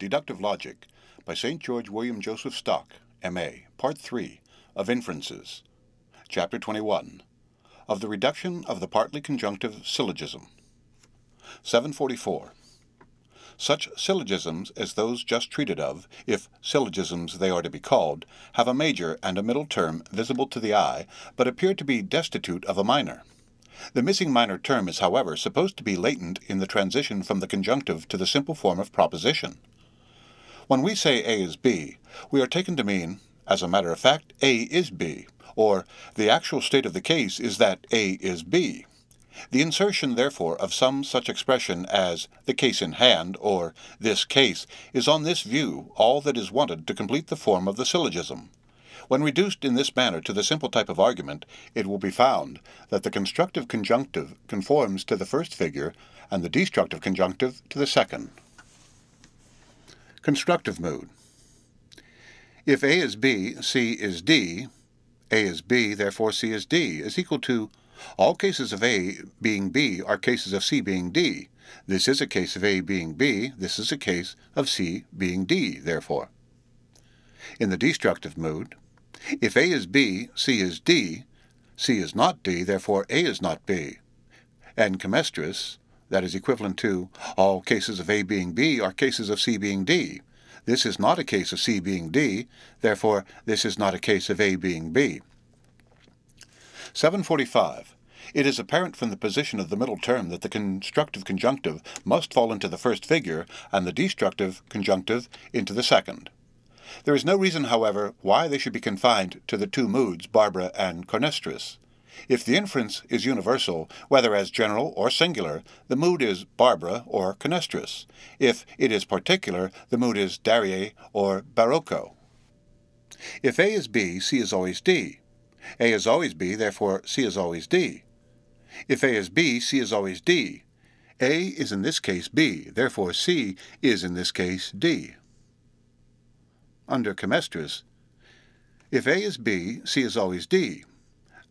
Deductive Logic by St. George William Joseph Stock, M.A., Part 3 of Inferences, Chapter 21 of the Reduction of the Partly Conjunctive Syllogism. 744. Such syllogisms as those just treated of, if syllogisms they are to be called, have a major and a middle term visible to the eye, but appear to be destitute of a minor. The missing minor term is, however, supposed to be latent in the transition from the conjunctive to the simple form of proposition. When we say A is B, we are taken to mean, as a matter of fact, A is B, or the actual state of the case is that A is B. The insertion, therefore, of some such expression as the case in hand or this case is on this view all that is wanted to complete the form of the syllogism. When reduced in this manner to the simple type of argument, it will be found that the constructive conjunctive conforms to the first figure and the destructive conjunctive to the second. Constructive mood. If A is B, C is D, A is B, therefore C is D, is equal to all cases of A being B are cases of C being D. This is a case of A being B, this is a case of C being D, therefore. In the destructive mood, if A is B, C is D, C is not D, therefore A is not B. And Camestres, that is equivalent to all cases of A being B are cases of C being D. This is not a case of C being D, therefore this is not a case of A being B. 745. It is apparent from the position of the middle term that the constructive conjunctive must fall into the first figure and the destructive conjunctive into the second. There is no reason, however, why they should be confined to the two moods, Barbara and Camestres. If the inference is universal, whether as general or singular, the mood is Barbara or Camestres. If it is particular, the mood is Darii or Baroco. If A is B, C is always D. A is always B, therefore C is always D. If A is B, C is always D. A is in this case B, therefore C is in this case D under Camestres. If A is B, C is always D.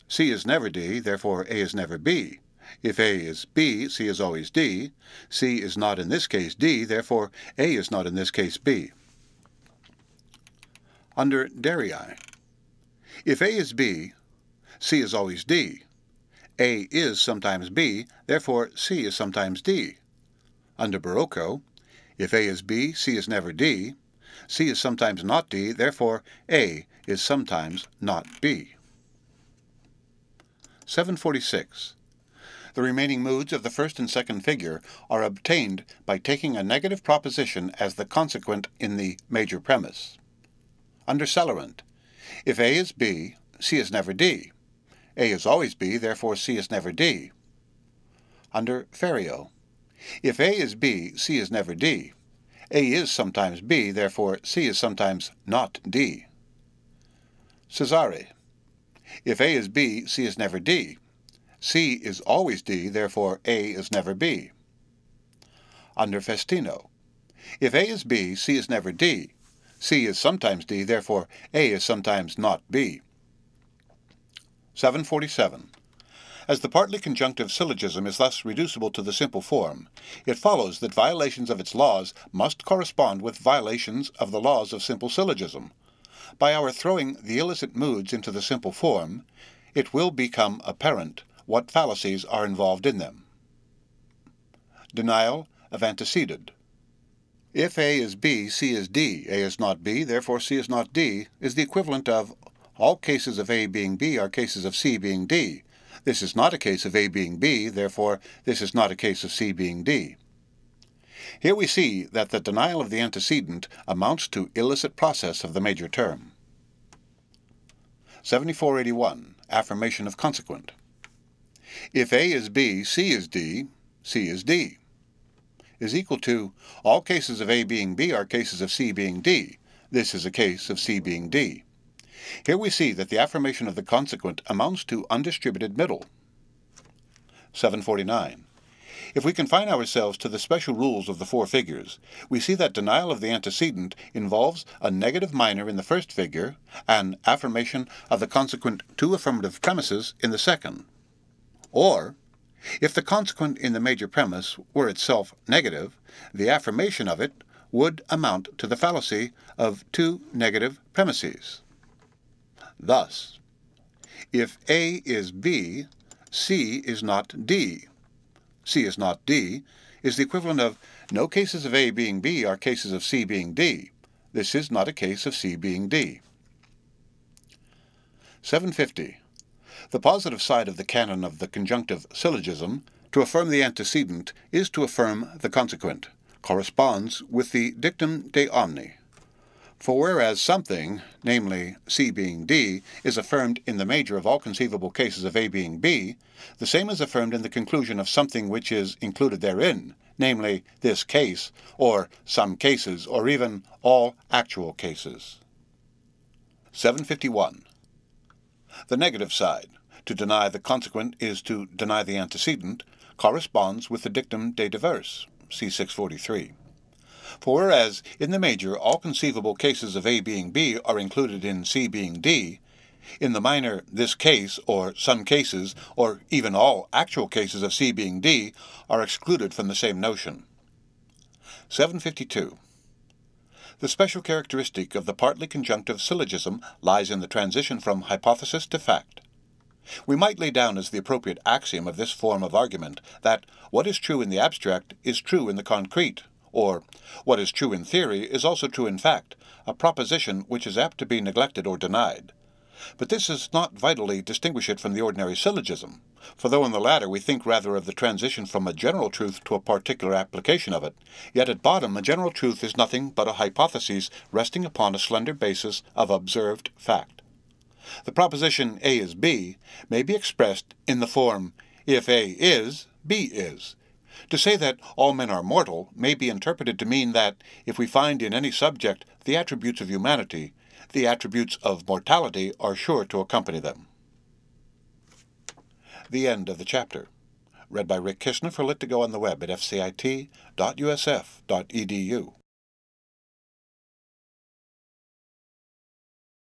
C is never D, therefore A is never B. If A is B, C is always D. C is not in this case D, therefore A is not in this case B. Under Darii. If A is B, C is always D. A is sometimes B, therefore C is sometimes D. Under Baroco, if A is B, C is never D. C is sometimes not D, therefore A is sometimes not B. 746. The remaining moods of the first and second figure are obtained by taking a negative proposition as the consequent in the major premise. Under Celarent, if A is B, C is never D. A is always B, therefore C is never D. Under Ferio, if A is B, C is never D. A is sometimes B, therefore C is sometimes not D. Cesare. If A is B, C is never D. C is always D, therefore A is never B. Under Festino. If A is B, C is never D. C is sometimes D, therefore A is sometimes not B. 747. As the partly conjunctive syllogism is thus reducible to the simple form, it follows that violations of its laws must correspond with violations of the laws of simple syllogism. By our throwing the illicit moods into the simple form, it will become apparent what fallacies are involved in them. Denial of anteceded. If A is B, C is D, A is not B, therefore C is not D, is the equivalent of all cases of A being B are cases of C being D, this is not a case of A being B, therefore this is not a case of C being D. Here we see that the denial of the antecedent amounts to illicit process of the major term. 7481. Affirmation of consequent. If A is B, C is D, C is D, is equal to all cases of A being B are cases of C being D. This is a case of C being D. Here we see that the affirmation of the consequent amounts to undistributed middle. 749. If we confine ourselves to the special rules of the four figures, we see that denial of the antecedent involves a negative minor in the first figure and affirmation of the consequent two affirmative premises in the second. Or, if the consequent in the major premise were itself negative, the affirmation of it would amount to the fallacy of two negative premises. Thus, if A is B, C is not D. C is not D is the equivalent of no cases of A being B are cases of C being D. This is not a case of C being D. 750. The positive side of the canon of the conjunctive syllogism, to affirm the antecedent is to affirm the consequent, corresponds with the dictum de omni. For whereas something, namely C being D, is affirmed in the major of all conceivable cases of A being B, the same is affirmed in the conclusion of something which is included therein, namely this case, or some cases, or even all actual cases. 751. The negative side, to deny the consequent is to deny the antecedent, corresponds with the dictum de diverso, c. 643. For whereas in the major all conceivable cases of A being B are included in C being D, in the minor this case, or some cases, or even all actual cases of C being D are excluded from the same notion. 752. The special characteristic of the partly conjunctive syllogism lies in the transition from hypothesis to fact. We might lay down as the appropriate axiom of this form of argument that what is true in the abstract is true in the concrete, or, what is true in theory is also true in fact, a proposition which is apt to be neglected or denied. But this does not vitally distinguish it from the ordinary syllogism, for though in the latter we think rather of the transition from a general truth to a particular application of it, yet at bottom a general truth is nothing but a hypothesis resting upon a slender basis of observed fact. The proposition A is B may be expressed in the form if A is, B is, to say that all men are mortal may be interpreted to mean that if we find in any subject the attributes of humanity, the attributes of mortality are sure to accompany them. The end of the chapter. Read by Rick Kishner for Lit2Go on the web at fcit.usf.edu.